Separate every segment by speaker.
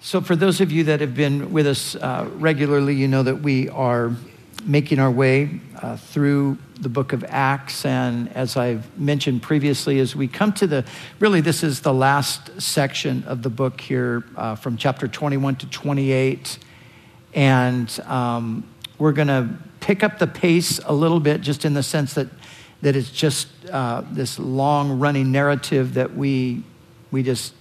Speaker 1: So, for those of you that have been with us uh, regularly, you know that we are making our way uh, through the book of Acts. And as I've mentioned previously, as we come to the really, this is the last section of the book here uh, from chapter 21 to 28. And um, we're going to pick up the pace a little bit, just in the sense that, that it's just uh, this long running narrative that we, we just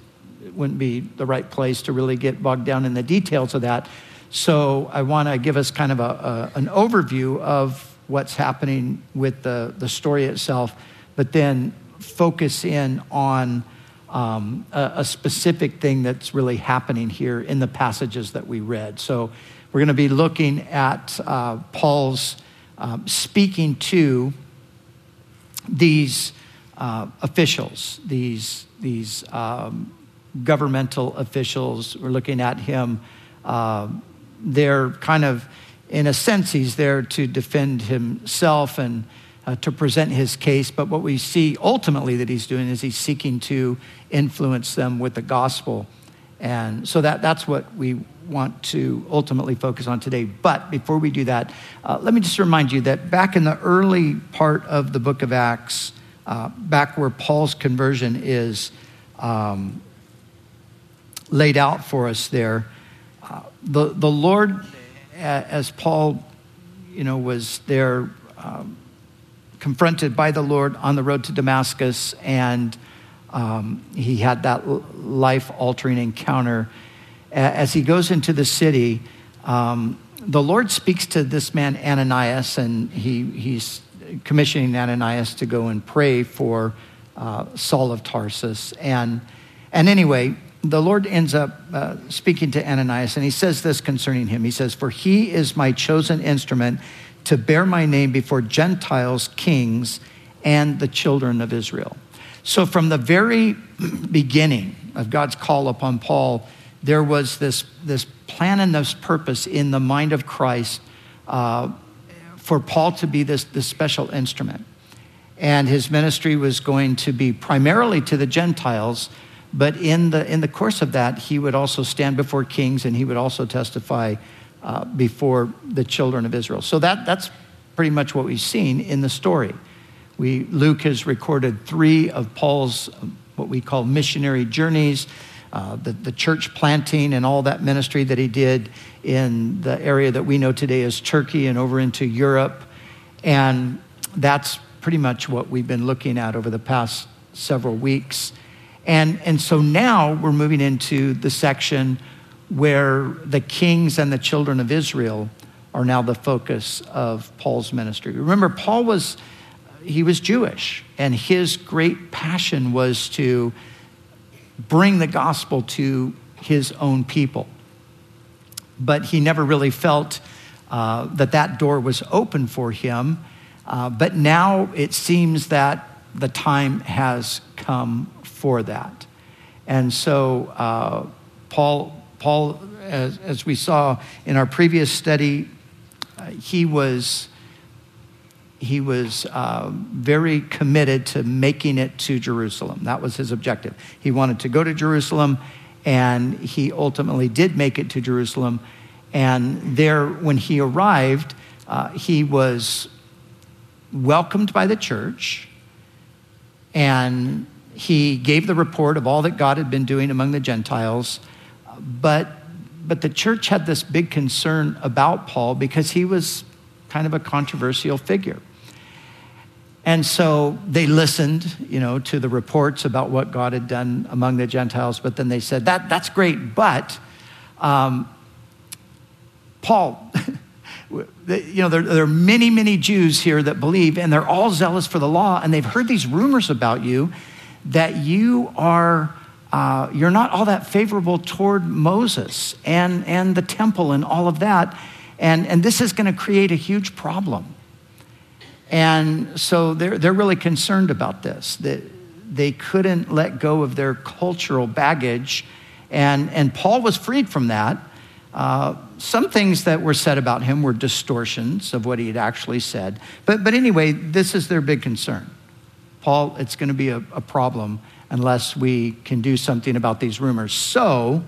Speaker 1: it wouldn't be the right place to really get bogged down in the details of that. So I want to give us kind of a, a, an overview of what's happening with the, the story itself, but then focus in on um, a, a, specific thing that's really happening here in the passages that we read. So we're going to be looking at uh, Paul's um, speaking to these uh, officials, these, these um, governmental officials. We're looking at him. Uh, they're kind of, in a sense, he's there to defend himself and uh, to present his case. But what we see ultimately that he's doing is he's seeking to influence them with the gospel. And so that, that's what we want to ultimately focus on today. But before we do that, uh, let me just remind you that back in the early part of the book of Acts, uh, back where Paul's conversion is um, laid out for us there. Uh, the, the Lord, as Paul, you know, was there um, confronted by the Lord on the road to Damascus, and um, he had that life altering encounter. As he goes into the city, um, the Lord speaks to this man, Ananias, and he, he's commissioning Ananias to go and pray for uh, Saul of Tarsus. And, and anyway, the Lord ends up uh, speaking to Ananias, and he says this concerning him. He says, For he is my chosen instrument to bear my name before Gentiles, kings, and the children of Israel. So, from the very beginning of God's call upon Paul, there was this, this plan and this purpose in the mind of Christ uh, for Paul to be this, this special instrument. And his ministry was going to be primarily to the Gentiles but in the, in the course of that, he would also stand before kings and he would also testify uh, before the children of Israel. So that, that's pretty much what we've seen in the story. We, Luke has recorded three of Paul's um, what we call missionary journeys, uh, the, the church planting and all that ministry that he did in the area that we know today as Turkey and over into Europe. And that's pretty much what we've been looking at over the past several weeks. And, and so now we're moving into the section where the kings and the children of Israel are now the focus of Paul's ministry. Remember, Paul was, he was Jewish, and his great passion was to bring the gospel to his own people. But he never really felt uh, that that door was open for him. Uh, but now it seems that the time has come for that. And so, uh, Paul, Paul as, as, we saw in our previous study, uh, he was, he was uh, very committed to making it to Jerusalem. That was his objective. He wanted to go to Jerusalem, and he ultimately did make it to Jerusalem. And there, when he arrived, uh, he was welcomed by the church and he gave the report of all that God had been doing among the Gentiles. But, but the church had this big concern about Paul because he was kind of a controversial figure. And so they listened, you know, to the reports about what God had done among the Gentiles, but then they said, that, that's great, but um, Paul, you know, there, there, are many, many Jews here that believe, and they're all zealous for the law, and they've heard these rumors about you, that you are uh, you're not all that favorable toward Moses and, and the temple and all of that. And, and this is going to create a huge problem. And so they're, they're really concerned about this, that they couldn't let go of their cultural baggage. And, and Paul was freed from that. Uh, some things that were said about him were distortions of what he had actually said. But, but anyway, this is their big concern. Paul, it's going to be a, a problem unless we can do something about these rumors. So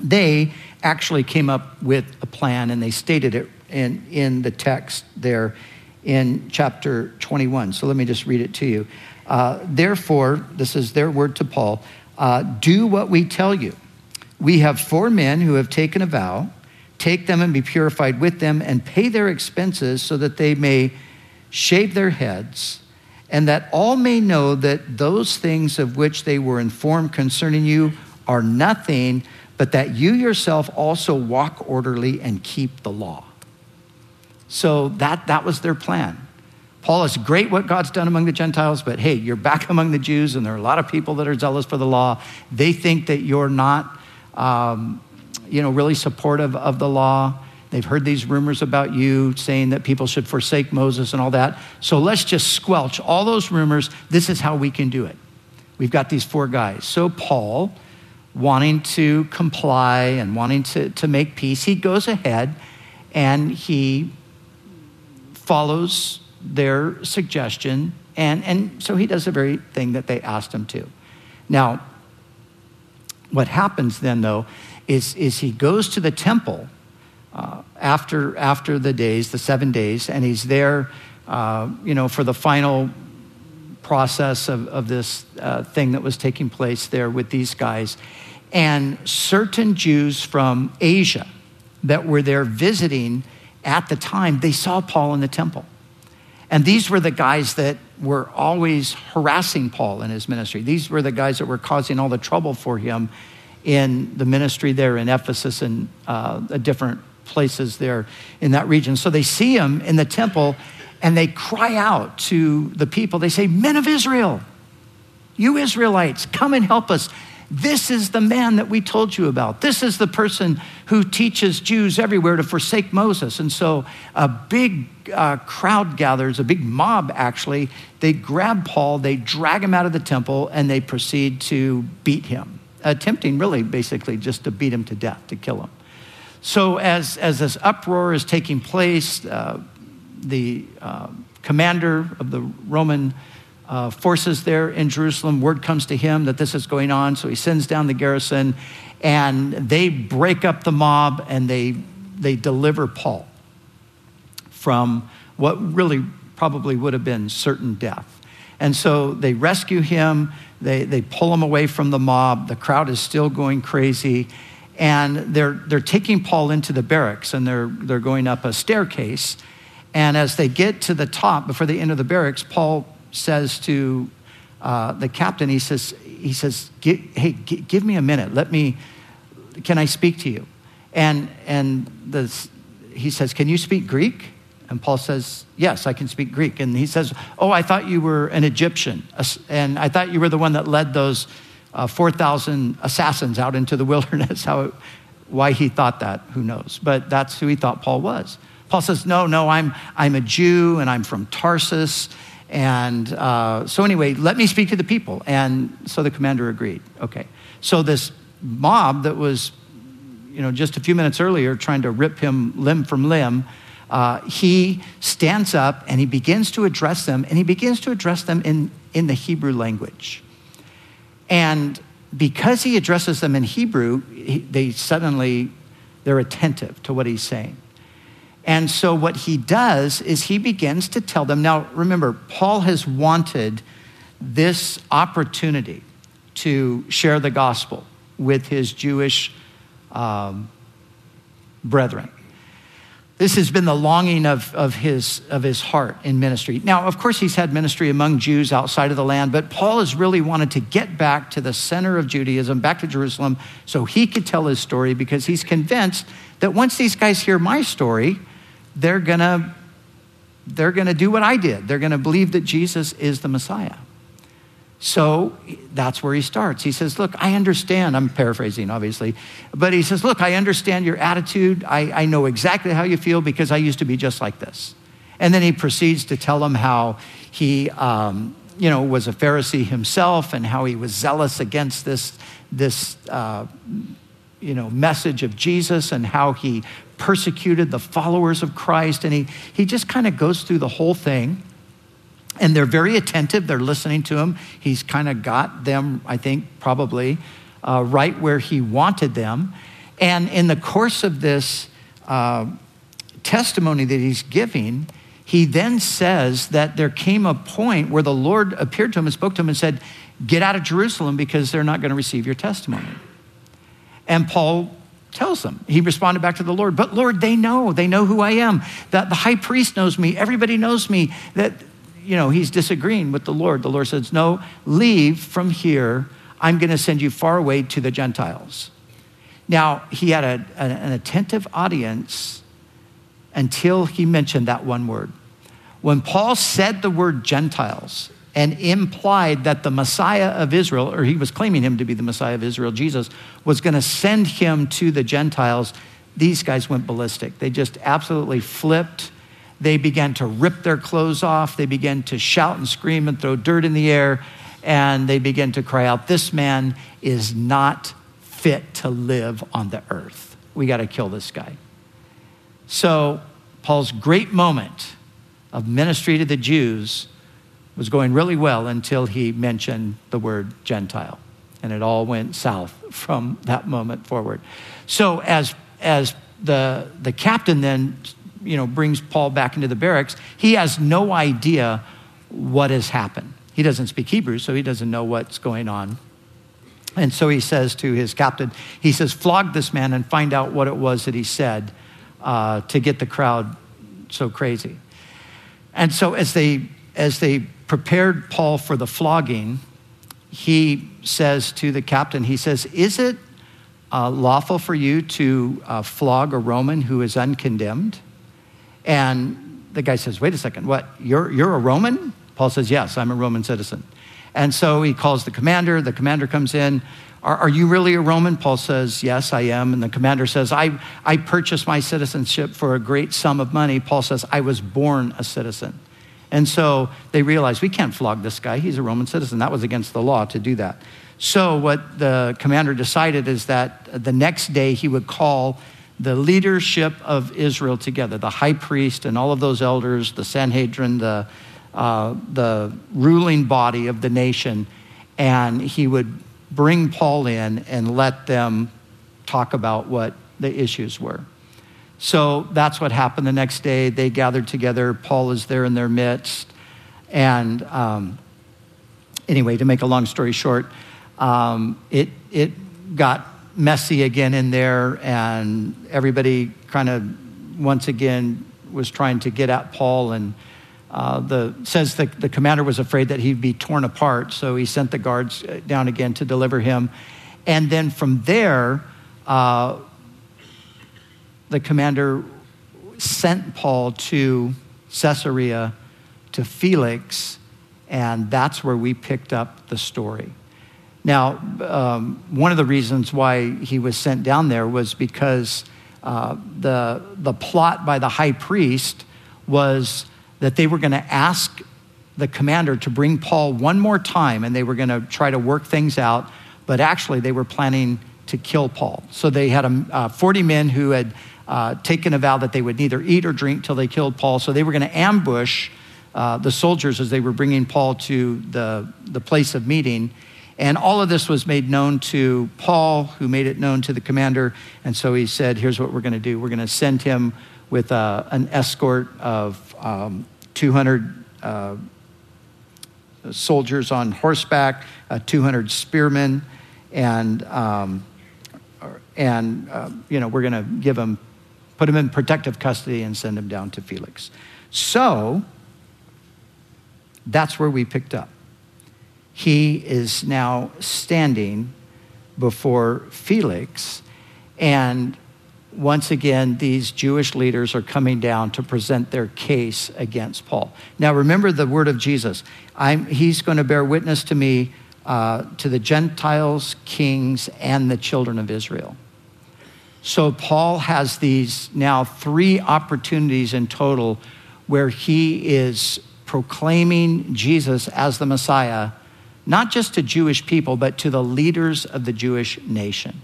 Speaker 1: they actually came up with a plan and they stated it in, in the text there in chapter 21. So let me just read it to you. Uh, Therefore, this is their word to Paul uh, do what we tell you. We have four men who have taken a vow. Take them and be purified with them and pay their expenses so that they may shave their heads and that all may know that those things of which they were informed concerning you are nothing, but that you yourself also walk orderly and keep the law. So that, that was their plan. Paul, is great what God's done among the Gentiles, but hey, you're back among the Jews, and there are a lot of people that are zealous for the law. They think that you're not, um, you know, really supportive of the law. They've heard these rumors about you saying that people should forsake Moses and all that. So let's just squelch all those rumors. This is how we can do it. We've got these four guys. So Paul, wanting to comply and wanting to, to make peace, he goes ahead and he follows their suggestion. And, and so he does the very thing that they asked him to. Now, what happens then, though, is, is he goes to the temple uh, after, after the days, the seven days, and he's there, uh, you know, for the final process of, of this uh, thing that was taking place there with these guys. And certain Jews from Asia that were there visiting at the time, they saw Paul in the temple. And these were the guys that were always harassing Paul in his ministry. These were the guys that were causing all the trouble for him in the ministry there in Ephesus and uh, a different places there in that region. So they see him in the temple and they cry out to the people. They say, Men of Israel, you Israelites, come and help us. This is the man that we told you about. This is the person who teaches Jews everywhere to forsake Moses. And so a big uh, crowd gathers, a big mob actually. They grab Paul, they drag him out of the temple, and they proceed to beat him, attempting really basically just to beat him to death, to kill him. So, as, as this uproar is taking place, uh, the uh, commander of the Roman uh, forces there in Jerusalem, word comes to him that this is going on. So he sends down the garrison and they break up the mob and they, they deliver Paul from what really probably would have been certain death. And so they rescue him, they, they pull him away from the mob. The crowd is still going crazy and they're, they're taking Paul into the barracks and they're, they're going up a staircase. And as they get to the top, before they enter the barracks, Paul says to uh, the captain, he says, he says hey, give me a minute. Let me, can I speak to you? And, and the, he says, can you speak Greek? And Paul says, Yes, I can speak Greek. And he says, Oh, I thought you were an Egyptian. And I thought you were the one that led those uh, 4,000 assassins out into the wilderness. How why he thought that, who knows? But that's who he thought Paul was. Paul says, No, no, I'm, I'm a Jew and I'm from Tarsus. And uh, so, anyway, let me speak to the people. And so the commander agreed. Okay. So, this mob that was, you know, just a few minutes earlier trying to rip him limb from limb, uh, he stands up and he begins to address them, and he begins to address them in, in the Hebrew language. And because he addresses them in Hebrew, they suddenly, they're attentive to what he's saying. And so what he does is he begins to tell them. Now, remember, Paul has wanted this opportunity to share the gospel with his Jewish um, brethren. This has been the longing of, of, his, of his heart in ministry. Now, of course, he's had ministry among Jews outside of the land, but Paul has really wanted to get back to the center of Judaism, back to Jerusalem, so he could tell his story because he's convinced that once these guys hear my story, they're gonna, they're gonna do what I did. They're gonna believe that Jesus is the Messiah. So that's where he starts. He says, Look, I understand. I'm paraphrasing, obviously. But he says, Look, I understand your attitude. I, I know exactly how you feel because I used to be just like this. And then he proceeds to tell them how he, um, you know, was a Pharisee himself and how he was zealous against this, this uh, you know, message of Jesus and how he persecuted the followers of Christ. And he, he just kind of goes through the whole thing. And they're very attentive. They're listening to him. He's kind of got them, I think, probably uh, right where he wanted them. And in the course of this uh, testimony that he's giving, he then says that there came a point where the Lord appeared to him and spoke to him and said, Get out of Jerusalem because they're not going to receive your testimony. And Paul tells them. He responded back to the Lord, But Lord, they know. They know who I am. That the high priest knows me. Everybody knows me. That, you know, he's disagreeing with the Lord. The Lord says, No, leave from here. I'm going to send you far away to the Gentiles. Now, he had a, an attentive audience until he mentioned that one word. When Paul said the word Gentiles, and implied that the Messiah of Israel, or he was claiming him to be the Messiah of Israel, Jesus, was going to send him to the Gentiles, these guys went ballistic. They just absolutely flipped. They began to rip their clothes off. They began to shout and scream and throw dirt in the air. And they began to cry out, This man is not fit to live on the earth. We got to kill this guy. So, Paul's great moment of ministry to the Jews was going really well until he mentioned the word Gentile. And it all went south from that moment forward. So as, as the, the captain then, you know, brings Paul back into the barracks, he has no idea what has happened. He doesn't speak Hebrew, so he doesn't know what's going on. And so he says to his captain, he says, flog this man and find out what it was that he said uh, to get the crowd so crazy. And so as they, as they prepared Paul for the flogging, he says to the captain, he says, Is it uh, lawful for you to uh, flog a Roman who is uncondemned? And the guy says, Wait a second, what? You're, you're a Roman? Paul says, Yes, I'm a Roman citizen. And so he calls the commander. The commander comes in. Are, are, you really a Roman? Paul says, Yes, I am. And the commander says, I, I purchased my citizenship for a great sum of money. Paul says, I was born a citizen. And so they realized we can't flog this guy. He's a Roman citizen. That was against the law to do that. So what the commander decided is that the next day he would call the leadership of Israel together, the high priest and all of those elders, the Sanhedrin, the, uh, the ruling body of the nation, and he would bring Paul in and let them talk about what the issues were. So that's what happened the next day. They gathered together. Paul is there in their midst. And um, anyway, to make a long story short, um, it, it got messy again in there, and everybody kind of once again was trying to get at Paul. And uh, the says the, the commander was afraid that he'd be torn apart, so he sent the guards uh, down again to deliver him. And then from there, uh, the commander sent Paul to Caesarea to Felix, and that's where we picked up the story. Now, um, one of the reasons why he was sent down there was because uh, the, the plot by the high priest was that they were going to ask the commander to bring Paul one more time and they were going to try to work things out, but actually they were planning to kill Paul. So they had a, uh, 40 men who had uh, taken a vow that they would neither eat or drink till they killed Paul. So they were going to ambush uh, the soldiers as they were bringing Paul to the, the place of meeting. And all of this was made known to Paul, who made it known to the commander. And so he said, Here's what we're going to do we're going to send him with uh, an escort of um, 200 uh, soldiers on horseback, uh, 200 spearmen, and, um, and uh, you know, we're going to give him put him in protective custody, and send him down to Felix. So that's where we picked up. He is now standing before Felix, and once again, these Jewish leaders are coming down to present their case against Paul. Now, remember the word of Jesus I'm, He's going to bear witness to me, uh, to the Gentiles, kings, and the children of Israel. So Paul has these now three opportunities in total where he is proclaiming Jesus as the Messiah, not just to Jewish people, but to the leaders of the Jewish nation.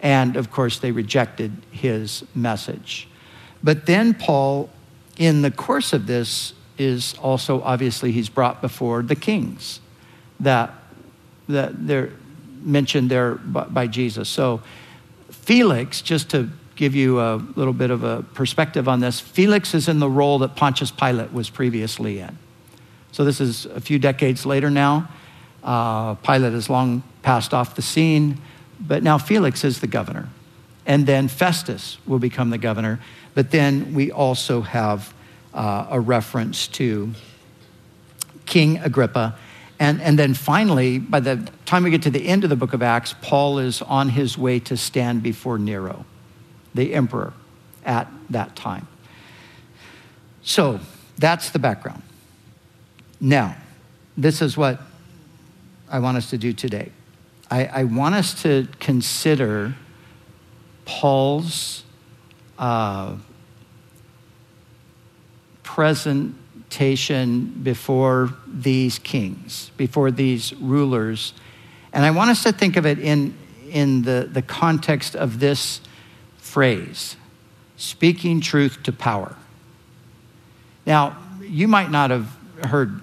Speaker 1: And of course, they rejected his message. But then Paul, in the course of this, is also obviously he's brought before the kings that, that they're mentioned there by, Jesus. So Felix, just to give you a little bit of a perspective on this, Felix is in the role that Pontius Pilate was previously in. So this is a few decades later now. Uh, Pilate has long passed off the scene, but now Felix is the governor. And then Festus will become the governor. But then we also have uh, a reference to King Agrippa. And, and then finally, by the time we get to the end of the book of Acts, Paul is on his way to stand before Nero, the emperor, at that time. So that's the background. Now, this is what I want us to do today. I, I want us to consider Paul's uh, presentation before these kings, before these rulers. And I want us to think of it in, in the, the context of this phrase speaking truth to power. Now, you might not have heard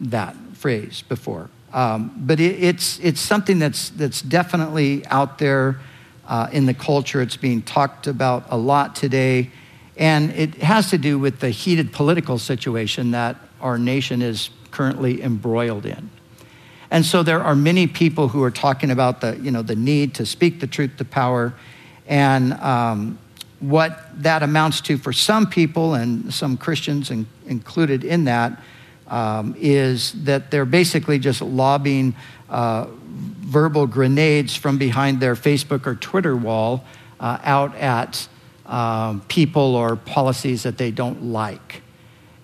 Speaker 1: that phrase before, um, but it, it's, it's something that's, that's definitely out there uh, in the culture. It's being talked about a lot today. And it has to do with the heated political situation that our nation is currently embroiled in. And so there are many people who are talking about the, you know, the need to speak the truth to power and um, what that amounts to for some people and some Christians in, included in that um, is that they're basically just lobbing uh, verbal grenades from behind their Facebook or Twitter wall uh, out at um, people or policies that they don't like.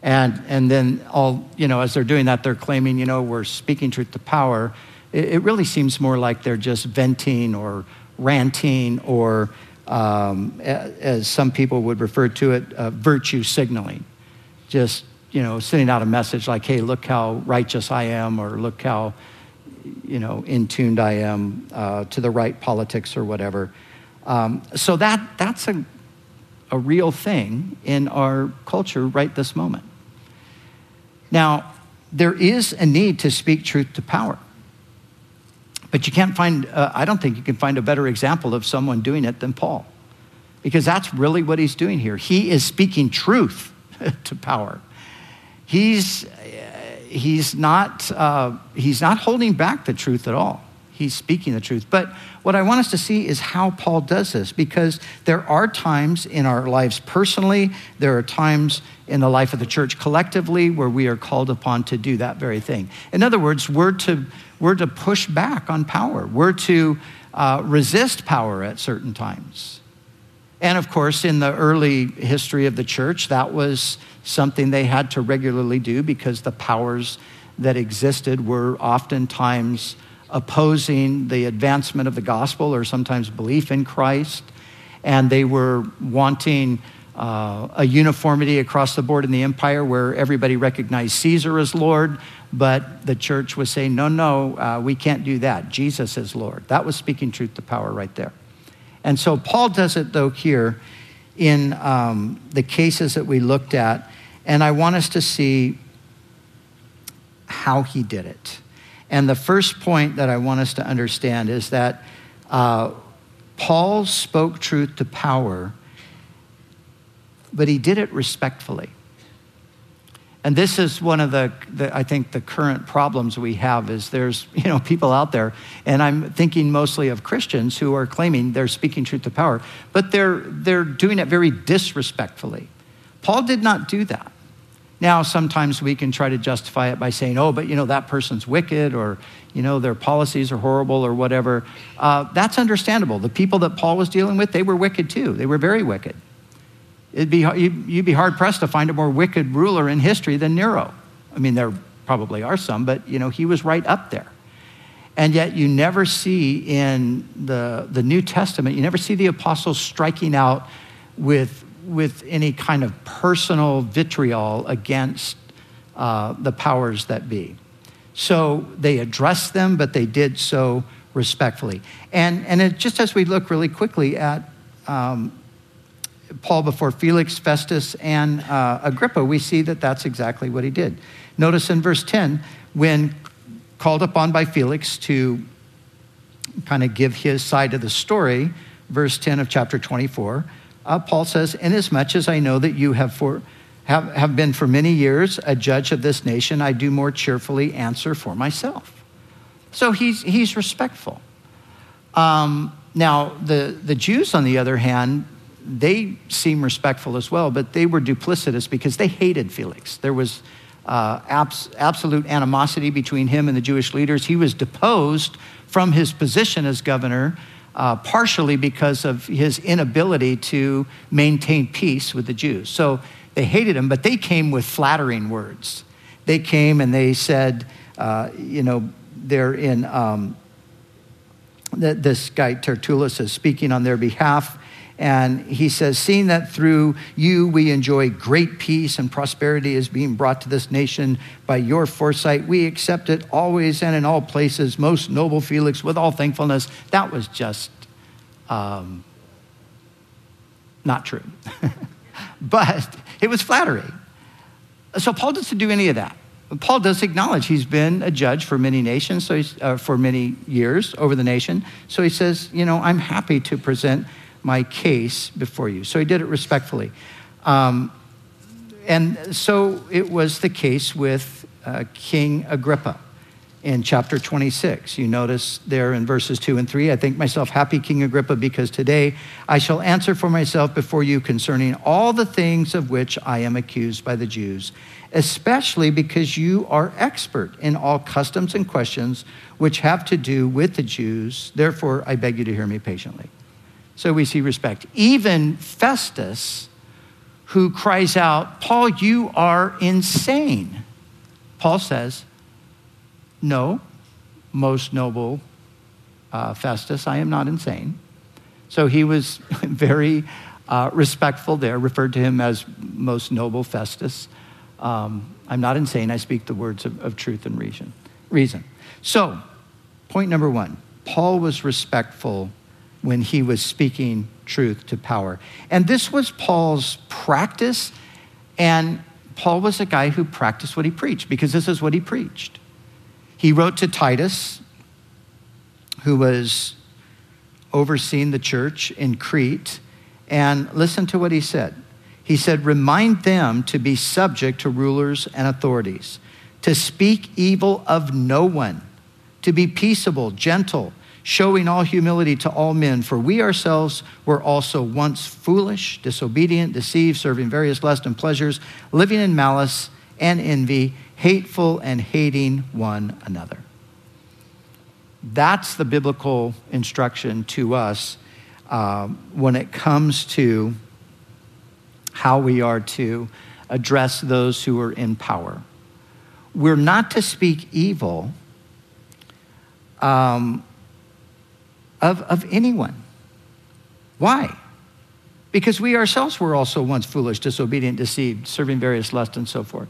Speaker 1: And, and then all, you know, as they're doing that, they're claiming, you know, we're speaking truth to power. It, it really seems more like they're just venting or ranting or, um, as some people would refer to it, uh, virtue signaling. Just, you know, sending out a message like, hey, look how righteous I am, or look how, you know, in tuned I am uh, to the right politics or whatever. Um, so that, that's a a real thing in our culture right this moment. Now, there is a need to speak truth to power. But you can't find, uh, I don't think you can find a better example of someone doing it than Paul. Because that's really what he's doing here. He is speaking truth to power. He's, he's, not, uh, he's not holding back the truth at all he's speaking the truth. But what I want us to see is how Paul does this, because there are times in our lives personally, there are times in the life of the church collectively where we are called upon to do that very thing. In other words, we're to, we're to push back on power, we're to uh, resist power at certain times. And of course, in the early history of the church, that was something they had to regularly do because the powers that existed were oftentimes opposing the advancement of the gospel or sometimes belief in Christ. And they were wanting uh, a uniformity across the board in the empire where everybody recognized Caesar as Lord, but the church was saying, no, no, uh, we can't do that. Jesus is Lord. That was speaking truth to power right there. And so Paul does it, though, here in um, the cases that we looked at. And I want us to see how he did it. And the first point that I want us to understand is that uh, Paul spoke truth to power, but he did it respectfully. And this is one of the, the, I think, the current problems we have is there's, you know, people out there, and I'm thinking mostly of Christians who are claiming they're speaking truth to power, but they're, they're doing it very disrespectfully. Paul did not do that. Now, sometimes we can try to justify it by saying, oh, but you know, that person's wicked or, you know, their policies are horrible or whatever. Uh, that's understandable. The people that Paul was dealing with, they were wicked too. They were very wicked. It'd be, you'd be hard pressed to find a more wicked ruler in history than Nero. I mean, there probably are some, but, you know, he was right up there. And yet, you never see in the, the New Testament, you never see the apostles striking out with with any kind of personal vitriol against uh, the powers that be. So they addressed them, but they did so respectfully. And, and it, just as we look really quickly at um, Paul before Felix, Festus, and uh, Agrippa, we see that that's exactly what he did. Notice in verse 10, when called upon by Felix to kind of give his side of the story, verse 10 of chapter 24, uh, Paul says, Inasmuch as I know that you have, for, have, have been for many years a judge of this nation, I do more cheerfully answer for myself. So he's, he's respectful. Um, now, the, the Jews, on the other hand, they seem respectful as well, but they were duplicitous because they hated Felix. There was uh, abs- absolute animosity between him and the Jewish leaders. He was deposed from his position as governor, uh, partially because of his inability to maintain peace with the Jews. So they hated him, but they came with flattering words. They came and they said, uh, you know, they're in, um, this guy Tertullus is speaking on their behalf and he says, Seeing that through you we enjoy great peace and prosperity is being brought to this nation by your foresight, we accept it always and in all places, most noble Felix, with all thankfulness. That was just um, not true. but it was flattery. So Paul doesn't do any of that. Paul does acknowledge he's been a judge for many nations, so uh, for many years over the nation. So he says, you know, I'm happy to present my case before you. So he did it respectfully. Um, and so it was the case with uh, King Agrippa in chapter 26. You notice there in verses 2 and 3 I think myself happy, King Agrippa, because today I shall answer for myself before you concerning all the things of which I am accused by the Jews, especially because you are expert in all customs and questions which have to do with the Jews. Therefore, I beg you to hear me patiently. So we see respect. Even Festus, who cries out, Paul, you are insane. Paul says, No, most noble uh, Festus, I am not insane. So he was very uh, respectful there, referred to him as most noble Festus. Um, I'm not insane. I speak the words of, of truth and reason. reason. So, point number one Paul was respectful when he was speaking truth to power. And this was Paul's practice, and Paul was a guy who practiced what he preached because this is what he preached. He wrote to Titus, who was overseeing the church in Crete, and listen to what he said. He said, Remind them to be subject to rulers and authorities, to speak evil of no one, to be peaceable, gentle showing all humility to all men, for we ourselves were also once foolish, disobedient, deceived, serving various lusts and pleasures, living in malice and envy, hateful and hating one another. That's the biblical instruction to us uh, when it comes to how we are to address those who are in power. We're not to speak evil um, of, of anyone. Why? Because we ourselves were also once foolish, disobedient, deceived, serving various lusts, and so forth.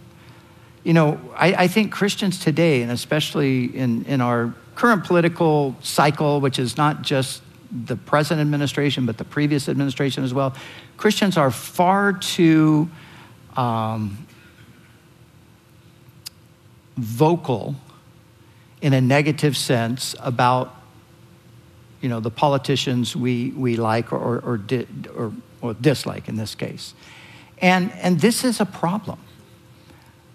Speaker 1: You know, I, I think Christians today, and especially in, in our current political cycle, which is not just the present administration, but the previous administration as well, Christians are far too um, vocal in a negative sense about you know, the politicians we, we like or, or, di- or, or dislike in this case. And, and this is a problem.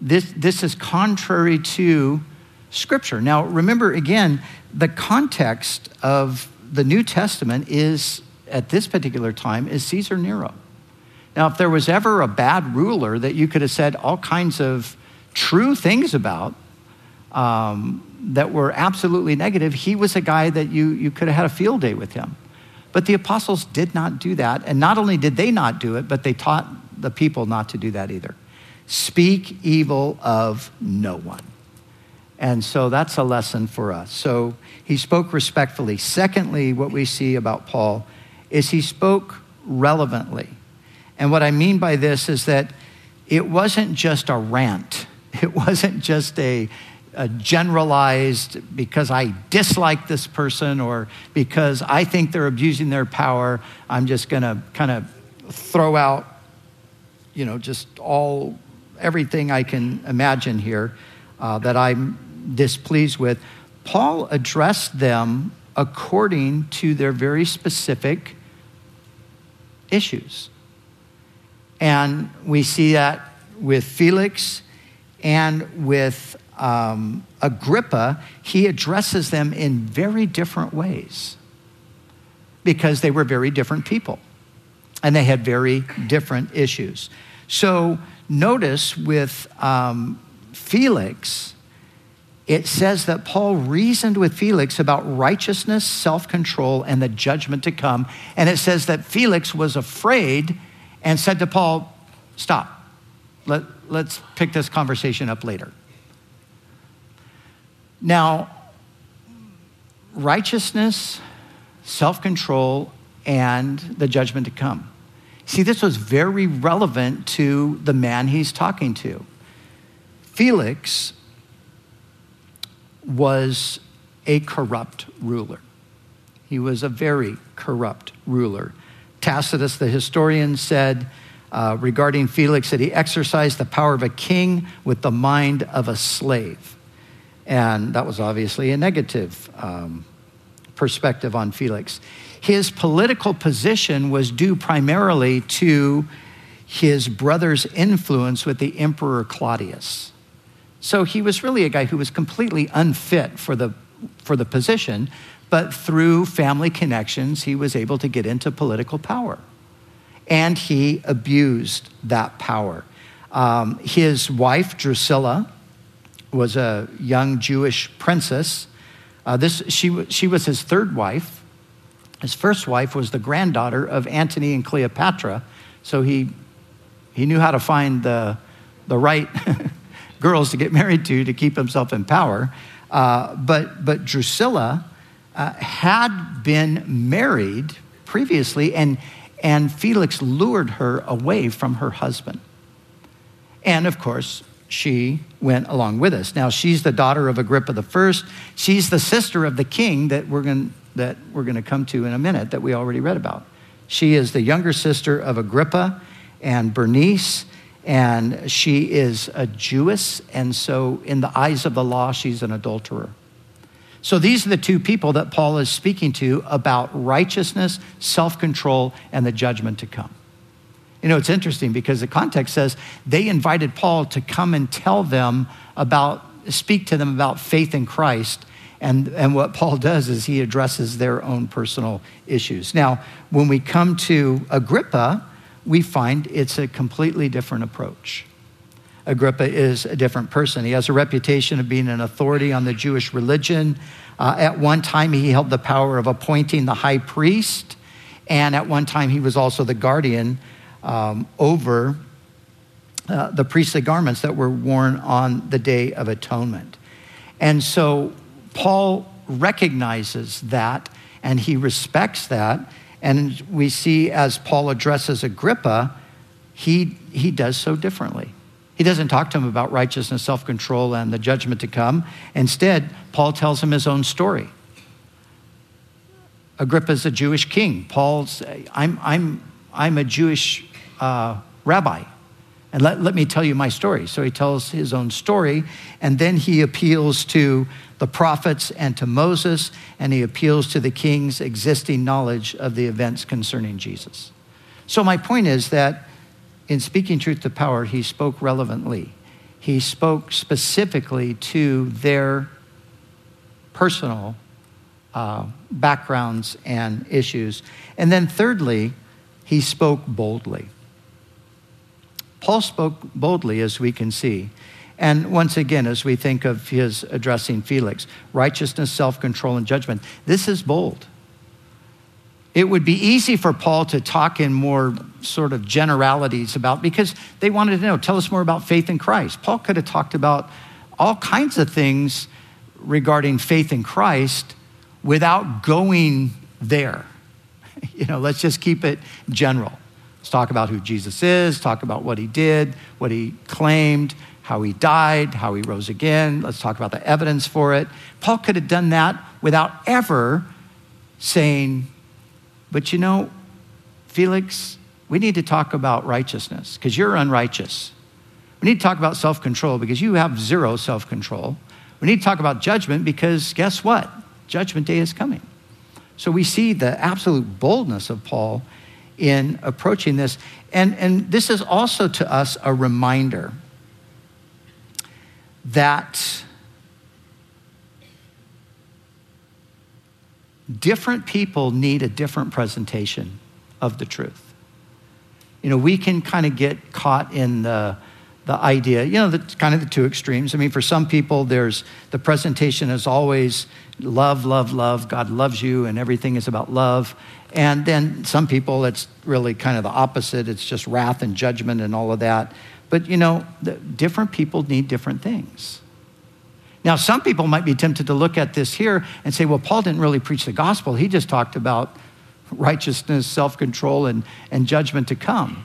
Speaker 1: This, this is contrary to Scripture. Now, remember again, the context of the New Testament is, at this particular time, is Caesar Nero. Now, if there was ever a bad ruler that you could have said all kinds of true things about, um, that were absolutely negative, he was a guy that you, you could have had a field day with him. But the apostles did not do that. And not only did they not do it, but they taught the people not to do that either. Speak evil of no one. And so that's a lesson for us. So he spoke respectfully. Secondly, what we see about Paul is he spoke relevantly. And what I mean by this is that it wasn't just a rant, it wasn't just a uh, generalized because I dislike this person or because I think they're abusing their power. I'm just going to kind of throw out, you know, just all everything I can imagine here uh, that I'm displeased with. Paul addressed them according to their very specific issues. And we see that with Felix and with um, Agrippa, he addresses them in very different ways because they were very different people and they had very different issues. So notice with um, Felix, it says that Paul reasoned with Felix about righteousness, self control, and the judgment to come. And it says that Felix was afraid and said to Paul, Stop. Let, let's pick this conversation up later. Now, righteousness, self control, and the judgment to come. See, this was very relevant to the man he's talking to. Felix was a corrupt ruler. He was a very corrupt ruler. Tacitus, the historian, said uh, regarding Felix that he exercised the power of a king with the mind of a slave. And that was obviously a negative um, perspective on Felix. His political position was due primarily to his brother's influence with the Emperor Claudius. So he was really a guy who was completely unfit for the, for the position, but through family connections, he was able to get into political power. And he abused that power. Um, his wife, Drusilla, was a young Jewish princess. Uh, this, she, she was his third wife. His first wife was the granddaughter of Antony and Cleopatra, so he, he knew how to find the, the right girls to get married to to keep himself in power. Uh, but, but Drusilla uh, had been married previously, and, and Felix lured her away from her husband. And of course, she went along with us. Now, she's the daughter of Agrippa first. She's the sister of the king that we're going that we're going to come to in a minute that we already read about. She is the younger sister of Agrippa and Bernice, and she is a Jewess, and so in the eyes of the law, she's an adulterer. So these are the two people that Paul is speaking to about righteousness, self control, and the judgment to come. You know, it's interesting because the context says they invited Paul to come and tell them about, speak to them about faith in Christ. And, and what Paul does is he addresses their own personal issues. Now, when we come to Agrippa, we find it's a completely different approach. Agrippa is a different person. He has a reputation of being an authority on the Jewish religion. Uh, at one time, he held the power of appointing the high priest, and at one time, he was also the guardian um, over uh, the priestly garments that were worn on the Day of Atonement. And so Paul recognizes that and he respects that. And we see as Paul addresses Agrippa, he, he does so differently. He doesn't talk to him about righteousness, self control, and the judgment to come. Instead, Paul tells him his own story. Agrippa's a Jewish king. Paul's, I'm, I'm, I'm a Jewish uh, rabbi. And let, let me tell you my story. So he tells his own story, and then he appeals to the prophets and to Moses, and he appeals to the king's existing knowledge of the events concerning Jesus. So, my point is that in speaking truth to power, he spoke relevantly. He spoke specifically to their personal uh, backgrounds and issues. And then, thirdly, he spoke boldly. Paul spoke boldly, as we can see. And once again, as we think of his addressing Felix, righteousness, self control, and judgment, this is bold. It would be easy for Paul to talk in more sort of generalities about, because they wanted to know, tell us more about faith in Christ. Paul could have talked about all kinds of things regarding faith in Christ without going there. You know, let's just keep it general. Let's talk about who Jesus is, talk about what he did, what he claimed, how he died, how he rose again. Let's talk about the evidence for it. Paul could have done that without ever saying, but you know, Felix, we need to talk about righteousness because you're unrighteous. We need to talk about self control because you have zero self control. We need to talk about judgment because guess what? Judgment day is coming. So we see the absolute boldness of Paul in approaching this. And, and this is also to us a reminder that different people need a different presentation of the truth. You know, we can kind of get caught in the, the idea, you know, the, kind of the two extremes. I mean, for some people, there's the presentation is always love, love, love. God loves you, and everything is about love. And then some people, it's really kind of the opposite. It's just wrath and judgment and all of that. But, you know, different people need different things. Now, some people might be tempted to look at this here and say, well, Paul didn't really preach the gospel. He just talked about righteousness, self control, and, and judgment to come.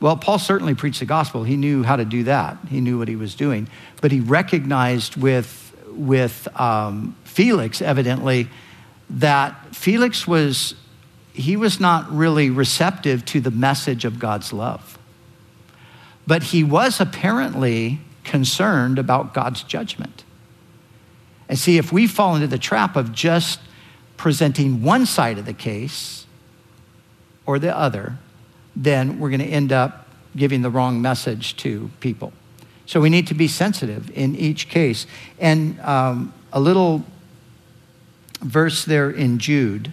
Speaker 1: Well, Paul certainly preached the gospel. He knew how to do that, he knew what he was doing. But he recognized with, with um, Felix, evidently, that Felix was, he was not really receptive to the message of God's love. But he was apparently concerned about God's judgment. And see, if we fall into the trap of just presenting one side of the case or the other, then we're going to end up giving the wrong message to people. So we need to be sensitive in each case. And um, a little verse there in Jude,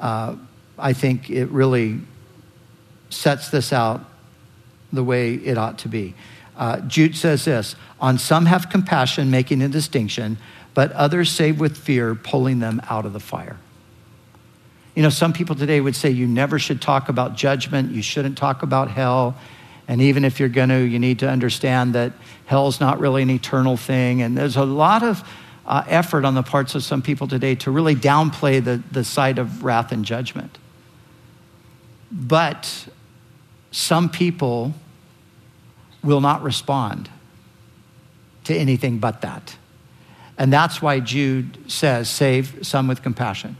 Speaker 1: uh, I think it really sets this out the way it ought to be. Uh, Jude says this On some have compassion, making a distinction, but others save with fear, pulling them out of the fire. You know, some people today would say you never should talk about judgment, you shouldn't talk about hell. And even if you're going to, you need to understand that hell's not really an eternal thing. And there's a lot of uh, effort on the parts of some people today to really downplay the, the side of wrath and judgment. But some people will not respond to anything but that. And that's why Jude says, save some with compassion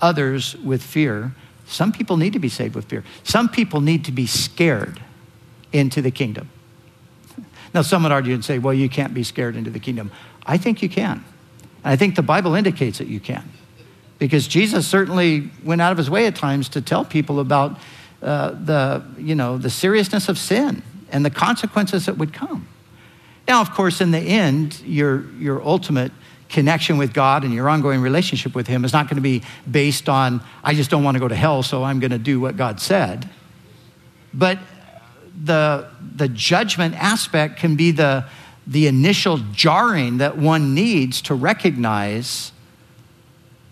Speaker 1: others with fear. Some people need to be saved with fear. Some people need to be scared into the kingdom. Now, some would argue and say, well, you can't be scared into the kingdom. I think you can. And I think the Bible indicates that you can. Because Jesus certainly went out of his way at times to tell people about uh, the, you know, the seriousness of sin and the consequences that would come. Now, of course, in the end, your, your ultimate connection with God and your ongoing relationship with Him is not going to be based on, I just don't want to go to hell, so I'm going to do what God said. But the, the judgment aspect can be the, the initial jarring that one needs to recognize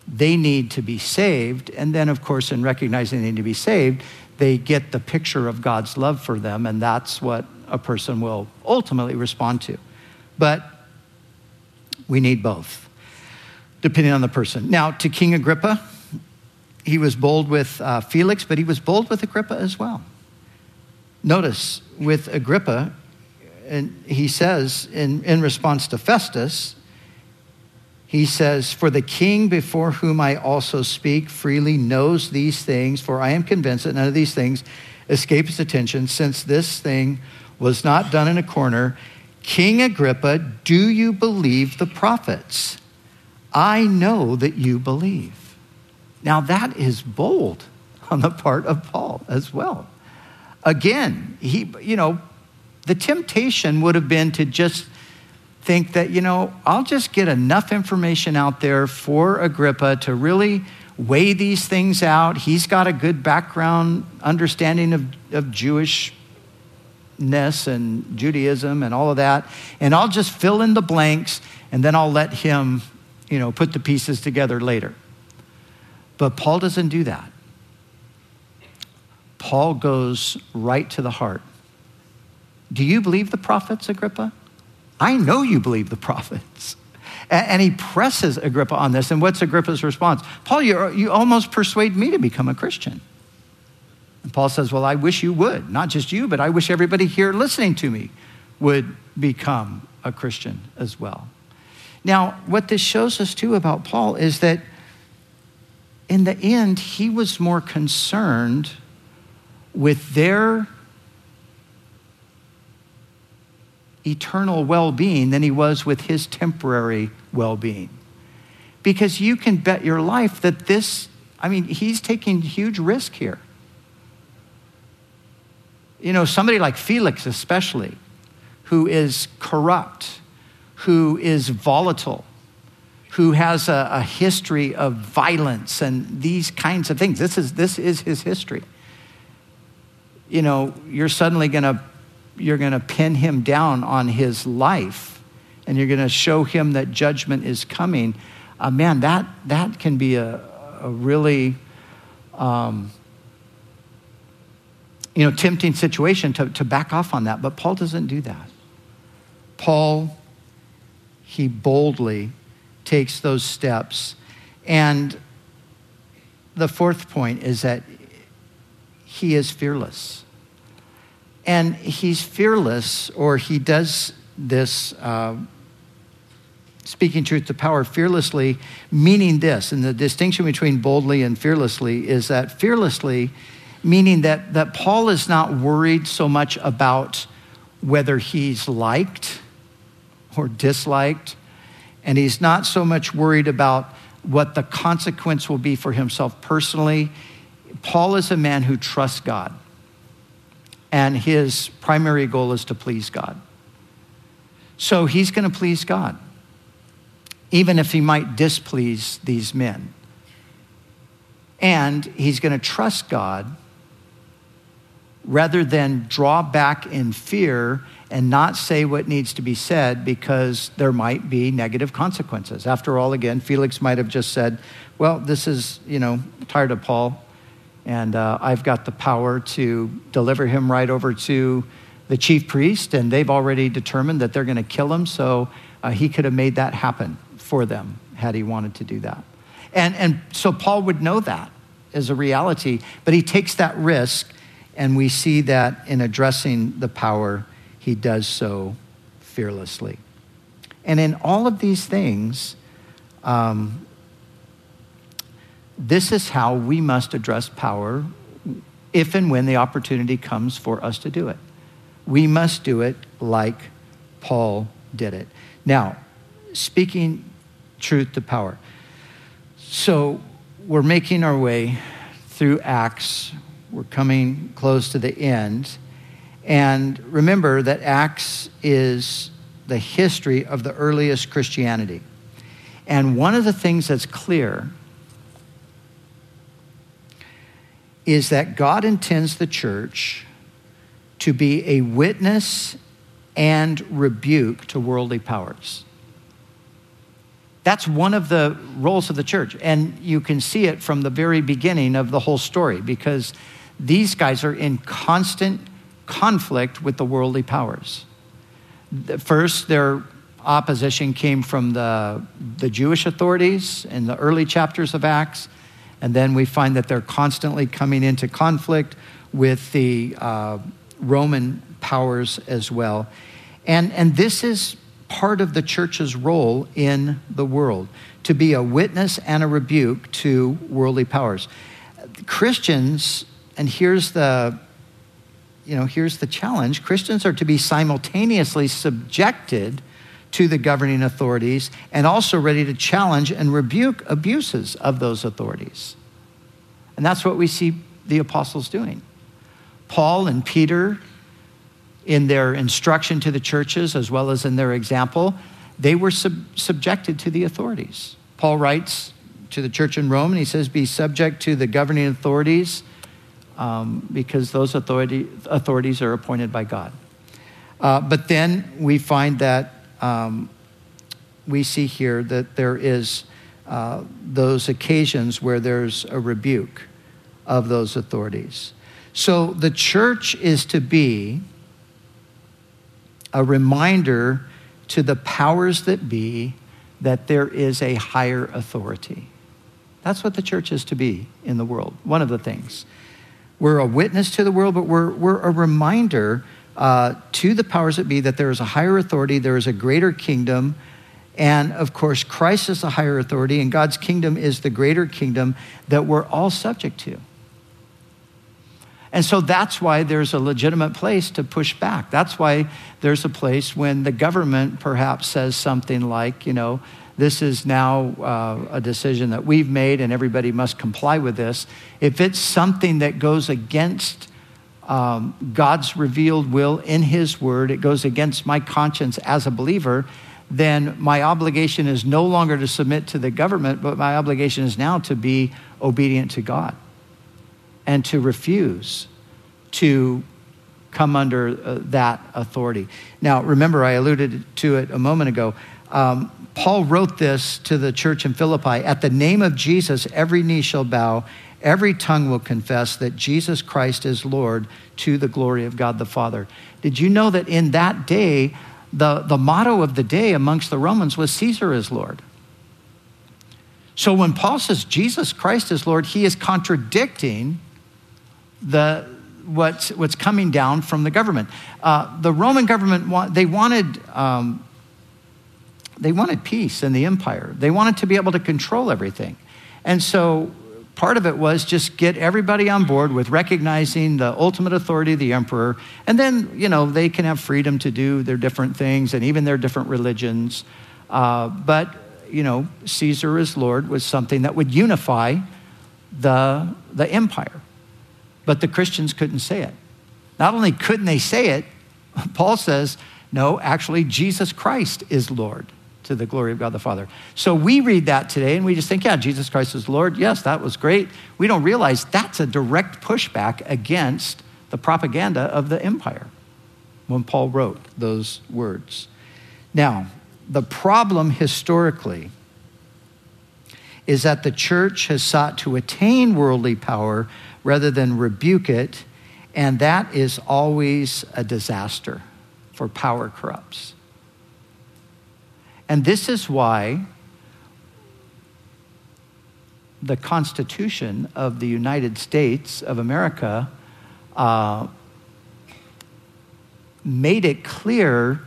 Speaker 1: they need to be saved. And then, of course, in recognizing they need to be saved, they get the picture of God's love for them, and that's what a person will ultimately respond to. But we need both, depending on the person. Now, to King Agrippa, he was bold with uh, Felix, but he was bold with Agrippa as well. Notice with Agrippa, and he says in, in response to Festus, he says, For the king before whom I also speak freely knows these things, for I am convinced that none of these things escape his attention, since this thing was not done in a corner King Agrippa, do you believe the prophets? I know that you believe. Now, that is bold on the part of Paul as well. Again, he, you know, the temptation would have been to just think that, you know, I'll just get enough information out there for Agrippa to really weigh these things out. He's got a good background understanding of, of Jewish ness and Judaism and all of that, and I'll just fill in the blanks and then I'll let him, you know, put the pieces together later. But Paul doesn't do that. Paul goes right to the heart. Do you believe the prophets, Agrippa? I know you believe the prophets. And, he presses Agrippa on this. And what's Agrippa's response? Paul, you, you almost persuade me to become a Christian. And Paul says, Well, I wish you would. Not just you, but I wish everybody here listening to me would become a Christian as well. Now, what this shows us too about Paul is that in the end, he was more concerned with their eternal well being than he was with his temporary well being. Because you can bet your life that this, I mean, he's taking huge risk here. you know, somebody like Felix, especially, who is corrupt, who is volatile, who has a, a, history of violence and these kinds of things. This is, this is his history. You know, you're suddenly going to you're going to pin him down on his life and you're going to show him that judgment is coming. Uh, man, that, that can be a, a really um, you know, tempting situation to, to back off on that. But Paul doesn't do that. Paul, he boldly takes those steps. And the fourth point is that he is fearless. And he's fearless, or he does this, uh, speaking truth to power fearlessly, meaning this. And the distinction between boldly and fearlessly is that fearlessly, meaning that, that Paul is not worried so much about whether he's liked or disliked, and he's not so much worried about what the consequence will be for himself personally. Paul is a man who trusts God, and his primary goal is to please God. So he's going to please God, even if he might displease these men. And he's going to trust God rather than draw back in fear and not say what needs to be said because there might be negative consequences. After all, again, Felix might have just said, Well, this is, you know, tired of Paul, and uh, I've got the power to deliver him right over to the chief priest, and they've already determined that they're going to kill him, so uh, he could have made that happen for them had he wanted to do that. And, and so Paul would know that as a reality, but he takes that risk and we see that in addressing the power, he does so fearlessly. And in all of these things, um, this is how we must address power if and when the opportunity comes for us to do it. We must do it like Paul did it. Now, speaking truth to power. So we're making our way through Acts we're coming close to the end. And remember that Acts is the history of the earliest Christianity. And one of the things that's clear is that God intends the church to be a witness and rebuke to worldly powers. That's one of the roles of the church. And you can see it from the very beginning of the whole story because these guys are in constant conflict with the worldly powers. First, their opposition came from the, the Jewish authorities in the early chapters of Acts. And then we find that they're constantly coming into conflict with the uh, Roman powers as well. And, and this is part of the church's role in the world to be a witness and a rebuke to worldly powers. Christians and here's the you know here's the challenge christians are to be simultaneously subjected to the governing authorities and also ready to challenge and rebuke abuses of those authorities. And that's what we see the apostles doing. Paul and peter in their instruction to the churches as well as in their example they were sub- subjected to the authorities. Paul writes to the church in rome and he says be subject to the governing authorities um, because those authority, authorities are appointed by God. Uh, but then we find that um, we see here that there is uh, those occasions where there's a rebuke of those authorities. So the church is to be a reminder to the powers that be that there is a higher authority. That's what the church is to be in the world, one of the things. We're a witness to the world, but we're, we're a reminder uh, to the powers that be that there is a higher authority, there is a greater kingdom. And of course, Christ is the higher authority, and God's kingdom is the greater kingdom that we're all subject to. And so that's why there's a legitimate place to push back. That's why there's a place when the government perhaps says something like, you know, this is now uh, a decision that we've made and everybody must comply with this. If it's something that goes against um, God's revealed will in His Word, it goes against my conscience as a believer, then my obligation is no longer to submit to the government, but my obligation is now to be obedient to God and to refuse to come under uh, that authority. Now, remember, I alluded to it a moment ago. Um, Paul wrote this to the church in Philippi At the name of Jesus, every knee shall bow, every tongue will confess that Jesus Christ is Lord to the glory of God the Father. Did you know that in that day, the, the motto of the day amongst the Romans was Caesar is Lord? So when Paul says Jesus Christ is Lord, he is contradicting the, what's, what's coming down from the government. Uh, the Roman government, they wanted, um, they wanted peace in the empire. They wanted to be able to control everything. And so part of it was just get everybody on board with recognizing the ultimate authority of the emperor. And then, you know, they can have freedom to do their different things and even their different religions. Uh, but, you know, Caesar as Lord was something that would unify the, the empire. But the Christians couldn't say it. Not only couldn't they say it, Paul says, no, actually, Jesus Christ is Lord to the glory of God the Father. So we read that today and we just think, yeah, Jesus Christ is Lord. Yes, that was great. We don't realize that's a direct pushback against the propaganda of the empire when Paul wrote those words. Now, the problem historically is that the church has sought to attain worldly power rather than rebuke it, and that is always a disaster, for power corrupts. And this is why the Constitution of the United States of America uh, made it clear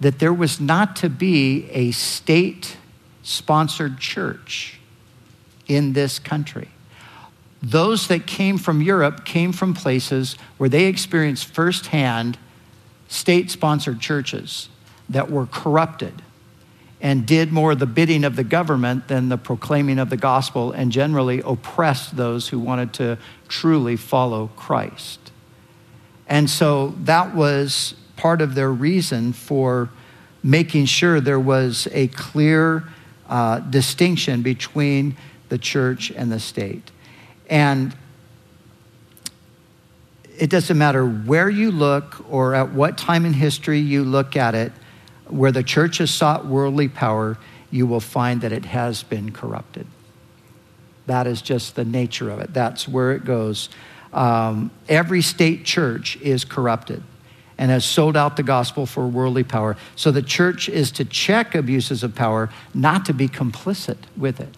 Speaker 1: that there was not to be a state sponsored church in this country. Those that came from Europe came from places where they experienced firsthand state sponsored churches that were corrupted and did more the bidding of the government than the proclaiming of the gospel and generally oppressed those who wanted to truly follow Christ. And so that was part of their reason for making sure there was a clear uh, distinction between the church and the state. And it doesn't matter where you look or at what time in history you look at it where the church has sought worldly power, you will find that it has been corrupted. That is just the nature of it. That's where it goes. Um, every state church is corrupted and has sold out the gospel for worldly power. So the church is to check abuses of power, not to be complicit with it.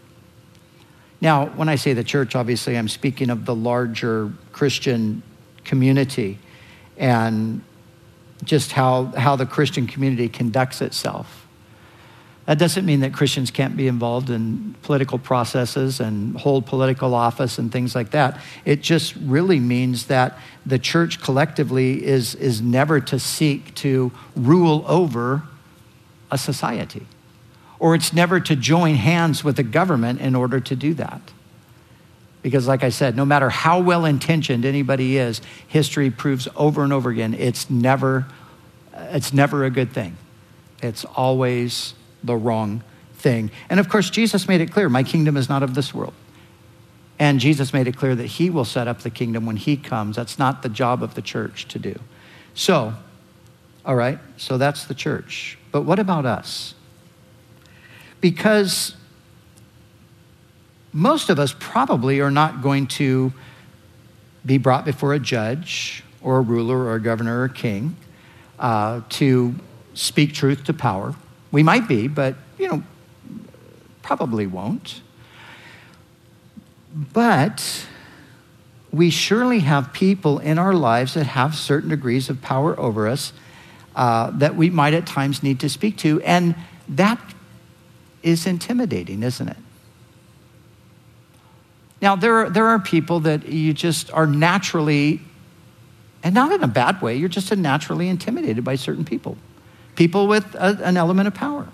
Speaker 1: Now, when I say the church, obviously I'm speaking of the larger Christian community. And just how, how the Christian community conducts itself. That doesn't mean that Christians can't be involved in political processes and hold political office and things like that. It just really means that the church collectively is, is never to seek to rule over a society, or it's never to join hands with the government in order to do that. Because, like I said, no matter how well intentioned anybody is, history proves over and over again it's never, it's never a good thing. It's always the wrong thing. And of course, Jesus made it clear my kingdom is not of this world. And Jesus made it clear that he will set up the kingdom when he comes. That's not the job of the church to do. So, all right, so that's the church. But what about us? Because most of us probably are not going to be brought before a judge or a ruler or a governor or a king uh, to speak truth to power. We might be, but, you know, probably won't. But we surely have people in our lives that have certain degrees of power over us uh, that we might at times need to speak to. And that is intimidating, isn't it? Now, there are, there are people that you just are naturally, and not in a bad way, you're just naturally intimidated by certain people. People with a, an element of power.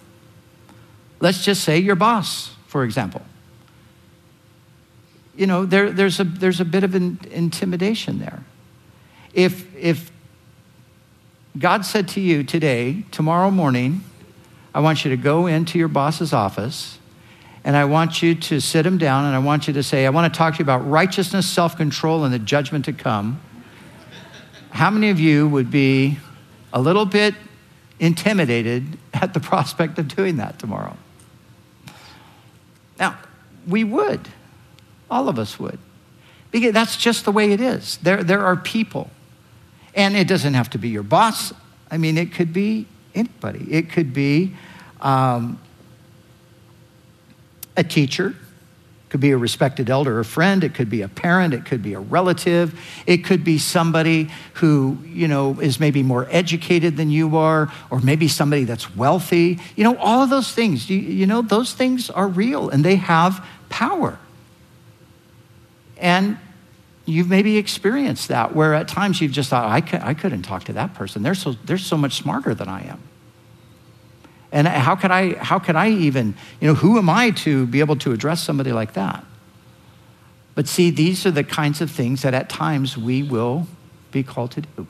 Speaker 1: Let's just say your boss, for example. You know, there, there's, a, there's a bit of an intimidation there. If, if God said to you today, tomorrow morning, I want you to go into your boss's office and I want you to sit him down and I want you to say, I want to talk to you about righteousness, self control, and the judgment to come. How many of you would be a little bit intimidated at the prospect of doing that tomorrow? Now, we would. All of us would. Because that's just the way it is. There, there are people. And it doesn't have to be your boss. I mean, it could be anybody. It could be um, a teacher, could be a respected elder or friend, it could be a parent, it could be a relative, it could be somebody who, you know, is maybe more educated than you are, or maybe somebody that's wealthy. You know, all of those things, you, you know, those things are real and they have power. And you've maybe experienced that where at times you've just thought, I, could, I couldn't talk to that person. They're so, they're so much smarter than I am. And how could I, how could I even, you know, who am I to be able to address somebody like that? But see, these are the kinds of things that at times we will be called to do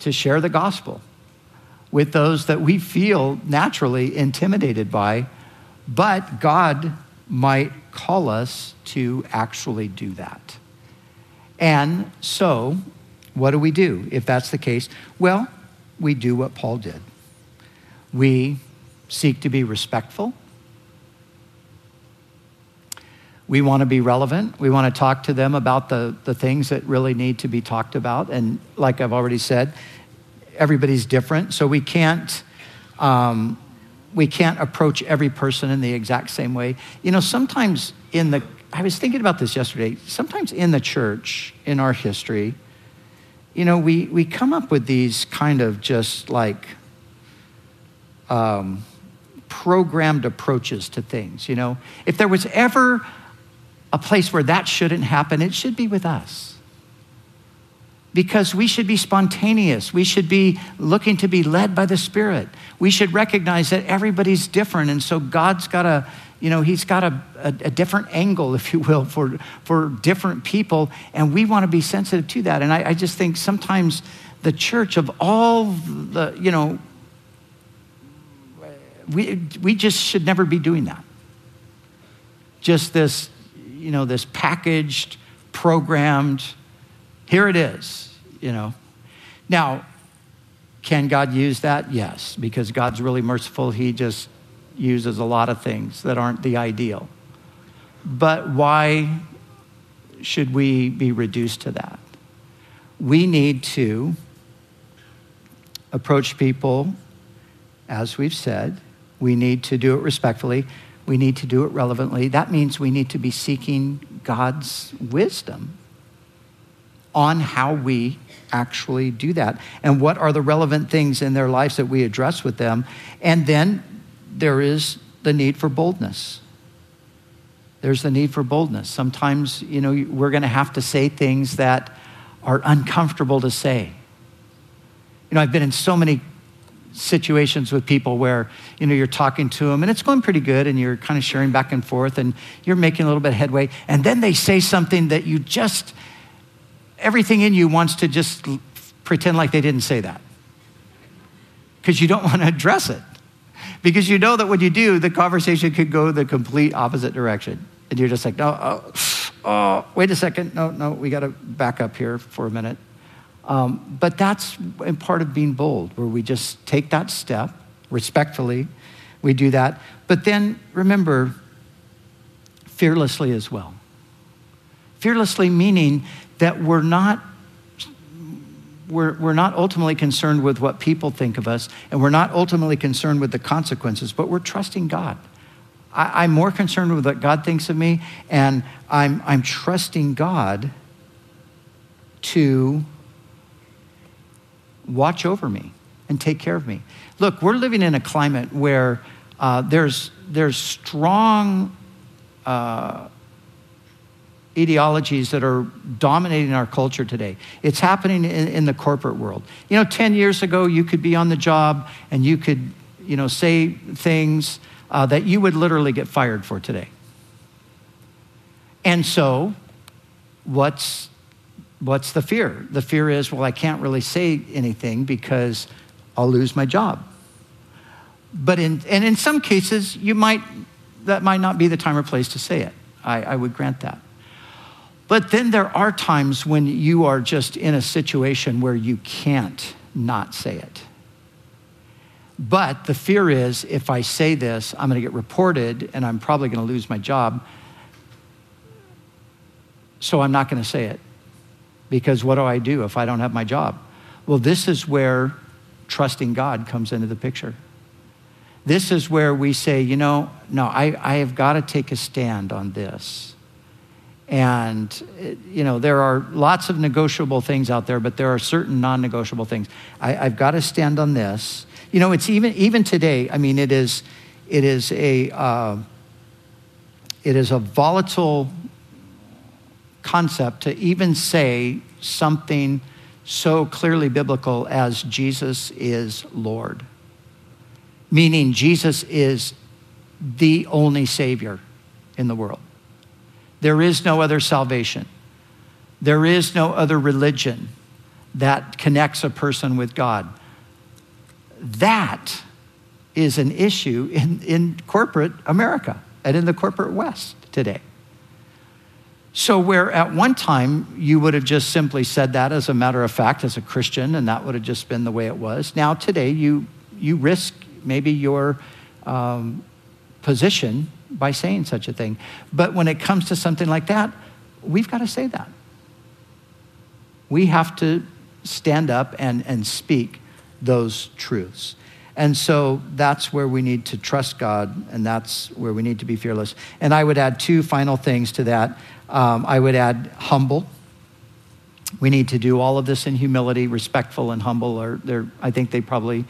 Speaker 1: to share the gospel with those that we feel naturally intimidated by, but God might call us to actually do that. And so, what do we do if that's the case? Well, we do what Paul did. We seek to be respectful. We want to be relevant. We want to talk to them about the, the things that really need to be talked about. And like I've already said, everybody's different. So we can't, um, we can't approach every person in the exact same way. You know, sometimes in the, I was thinking about this yesterday, sometimes in the church, in our history, you know, we, we come up with these kind of just like um, programmed approaches to things. You know, if there was ever a place where that shouldn't happen, it should be with us. Because we should be spontaneous. We should be looking to be led by the Spirit. We should recognize that everybody's different. And so God's got a, you know, He's got a, a, a different angle, if you will, for, for different people. And we want to be sensitive to that. And I, I just think sometimes the church of all the, you know, we, we just should never be doing that. Just this, you know, this packaged, programmed, here it is, you know. Now, can God use that? Yes, because God's really merciful. He just uses a lot of things that aren't the ideal. But why should we be reduced to that? We need to approach people, as we've said, we need to do it respectfully. We need to do it relevantly. That means we need to be seeking God's wisdom on how we actually do that and what are the relevant things in their lives that we address with them. And then there is the need for boldness. There's the need for boldness. Sometimes, you know, we're going to have to say things that are uncomfortable to say. You know, I've been in so many situations with people where you know you're talking to them and it's going pretty good and you're kind of sharing back and forth and you're making a little bit of headway and then they say something that you just everything in you wants to just pretend like they didn't say that. Because you don't want to address it. Because you know that when you do the conversation could go the complete opposite direction. And you're just like no oh, oh wait a second. No no we got to back up here for a minute um, but that's part of being bold, where we just take that step respectfully. We do that. But then remember, fearlessly as well. Fearlessly meaning that we're not. We're, we're not ultimately concerned with what people think of us, and we're not ultimately concerned with the consequences, but we're trusting God. I, I'm more concerned with what God thinks of me, and I'm, I'm trusting God to watch over me and take care of me. Look, we're living in a climate where uh, there's, there's strong uh, ideologies that are dominating our culture today. It's happening in, in, the corporate world. You know, 10 years ago, you could be on the job and you could, you know, say things uh, that you would literally get fired for today. And so, what's what's the fear? The fear is, well, I can't really say anything because I'll lose my job. But in, and in some cases, you might, that might not be the time or place to say it. I, I would grant that. But then there are times when you are just in a situation where you can't not say it. But the fear is if I say this, I'm going to get reported and I'm probably going to lose my job. So I'm not going to say it. Because what do I do if I don't have my job? Well, this is where trusting God comes into the picture. This is where we say, you know, no, I, I have got to take a stand on this. And, you know, there are lots of negotiable things out there, but there are certain non negotiable things. I, have got to stand on this. You know, it's even, even today, I mean, it is, it is a, uh, it is a volatile concept to even say something so clearly biblical as Jesus is Lord meaning Jesus is the only Savior in the world. There is no other salvation, there is no other religion that connects a person with God. That is an issue in, in corporate America and in the corporate West today. So, where at one time you would have just simply said that as a matter of fact, as a Christian, and that would have just been the way it was, now today you, you risk maybe your um, position by saying such a thing. But when it comes to something like that, we've got to say that. We have to stand up and, and speak those truths. And so that's where we need to trust God, and that's where we need to be fearless. And I would add two final things to that. Um, I would add humble. We need to do all of this in humility, respectful and humble. Are I think they probably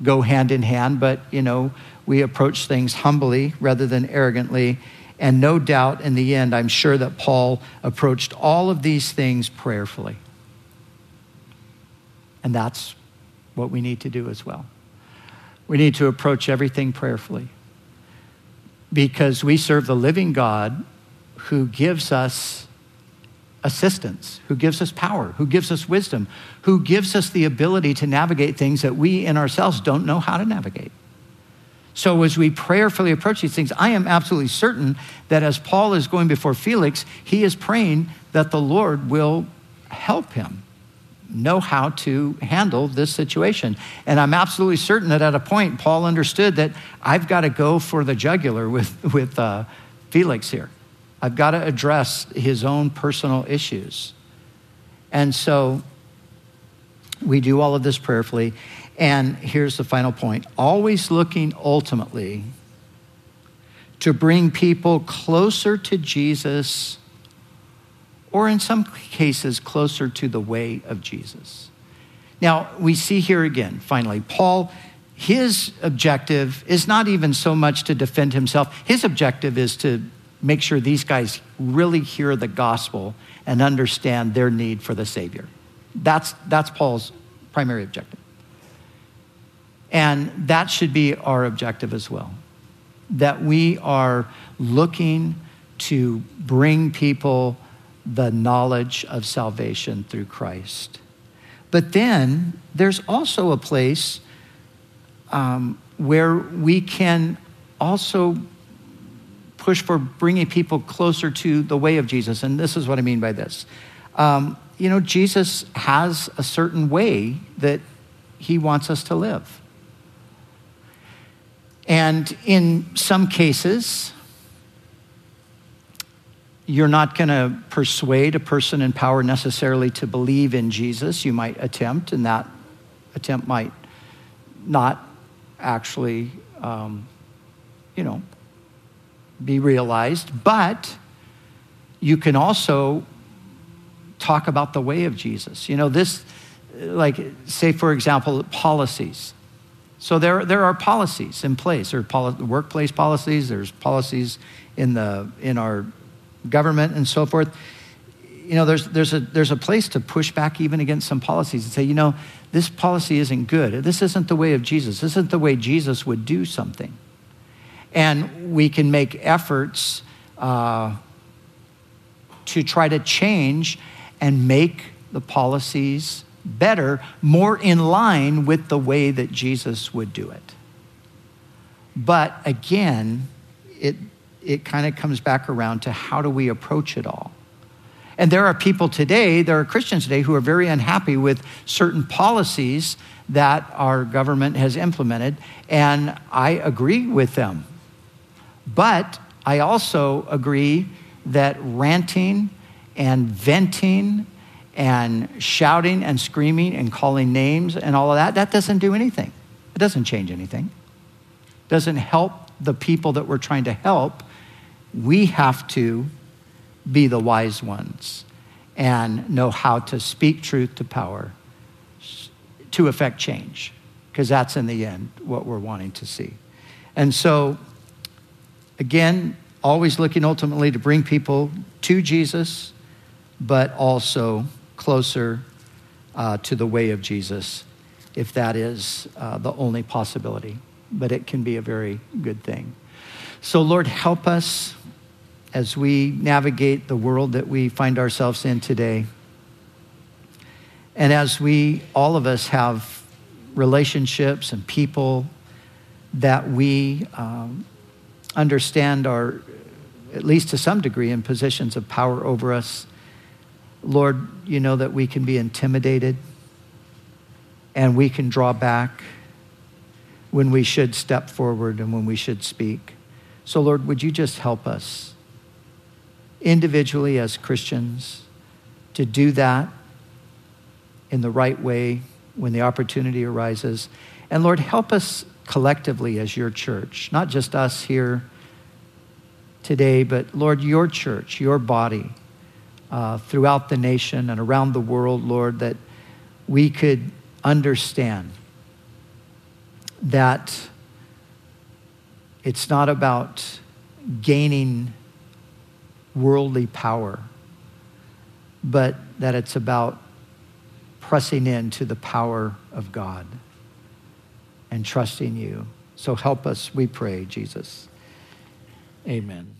Speaker 1: go hand in hand, but you know, we approach things humbly rather than arrogantly. And no doubt in the end, I'm sure that Paul approached all of these things prayerfully. And that's what we need to do as well. We need to approach everything prayerfully because we serve the living God who gives us assistance, who gives us power, who gives us wisdom, who gives us the ability to navigate things that we in ourselves don't know how to navigate. So, as we prayerfully approach these things, I am absolutely certain that as Paul is going before Felix, he is praying that the Lord will help him know how to handle this situation. And I'm absolutely certain that at a point, Paul understood that I've got to go for the jugular with, with uh, Felix here. I've got to address his own personal issues. And so we do all of this prayerfully. And here's the final point always looking ultimately to bring people closer to Jesus, or in some cases, closer to the way of Jesus. Now, we see here again, finally, Paul, his objective is not even so much to defend himself, his objective is to make sure these guys really hear the gospel and understand their need for the Savior. That's, that's Paul's primary objective. And that should be our objective as well. That we are looking to bring people the knowledge of salvation through Christ. But then there's also a place um, where we can also push for bringing people closer to the way of Jesus. And this is what I mean by this. Um, you know, Jesus has a certain way that he wants us to live. And in some cases, you're not going to persuade a person in power necessarily to believe in Jesus. You might attempt, and that attempt might not actually, um, you know, be realized, but you can also talk about the way of Jesus. You know, this, like, say, for example, policies. So there, there are policies in place. There are poli- workplace policies, there's policies in, the, in our government and so forth. You know, there's, there's, a, there's a place to push back even against some policies and say, you know, this policy isn't good. This isn't the way of Jesus. This isn't the way Jesus would do something. And we can make efforts uh, to try to change and make the policies better, more in line with the way that Jesus would do it. But again, it, it kind of comes back around to how do we approach it all? And there are people today, there are Christians today who are very unhappy with certain policies that our government has implemented, and I agree with them. But I also agree that ranting and venting and shouting and screaming and calling names and all of that, that doesn't do anything. It doesn't change anything. It doesn't help the people that we're trying to help. We have to be the wise ones and know how to speak truth to power to affect change, because that's in the end what we're wanting to see. And so, again, always looking ultimately to bring people to Jesus, but also closer uh, to the way of Jesus, if that is uh, the only possibility. But it can be a very good thing. So, Lord, help us as we navigate the world that we find ourselves in today. And as we, all of us, have relationships and people that we um, understand are, at least to some degree, in positions of power over us, Lord, you know that we can be intimidated and we can draw back when we should step forward and when we should speak. So, Lord, would you just help us individually as Christians to do that in the right way when the opportunity arises? And Lord, help us collectively as your church, not just us here today, but Lord, your church, your body uh, throughout the nation and around the world, Lord, that we could understand that it's not about gaining worldly power, but that it's about pressing into the power of God and trusting you. So help us, we pray, Jesus. Amen.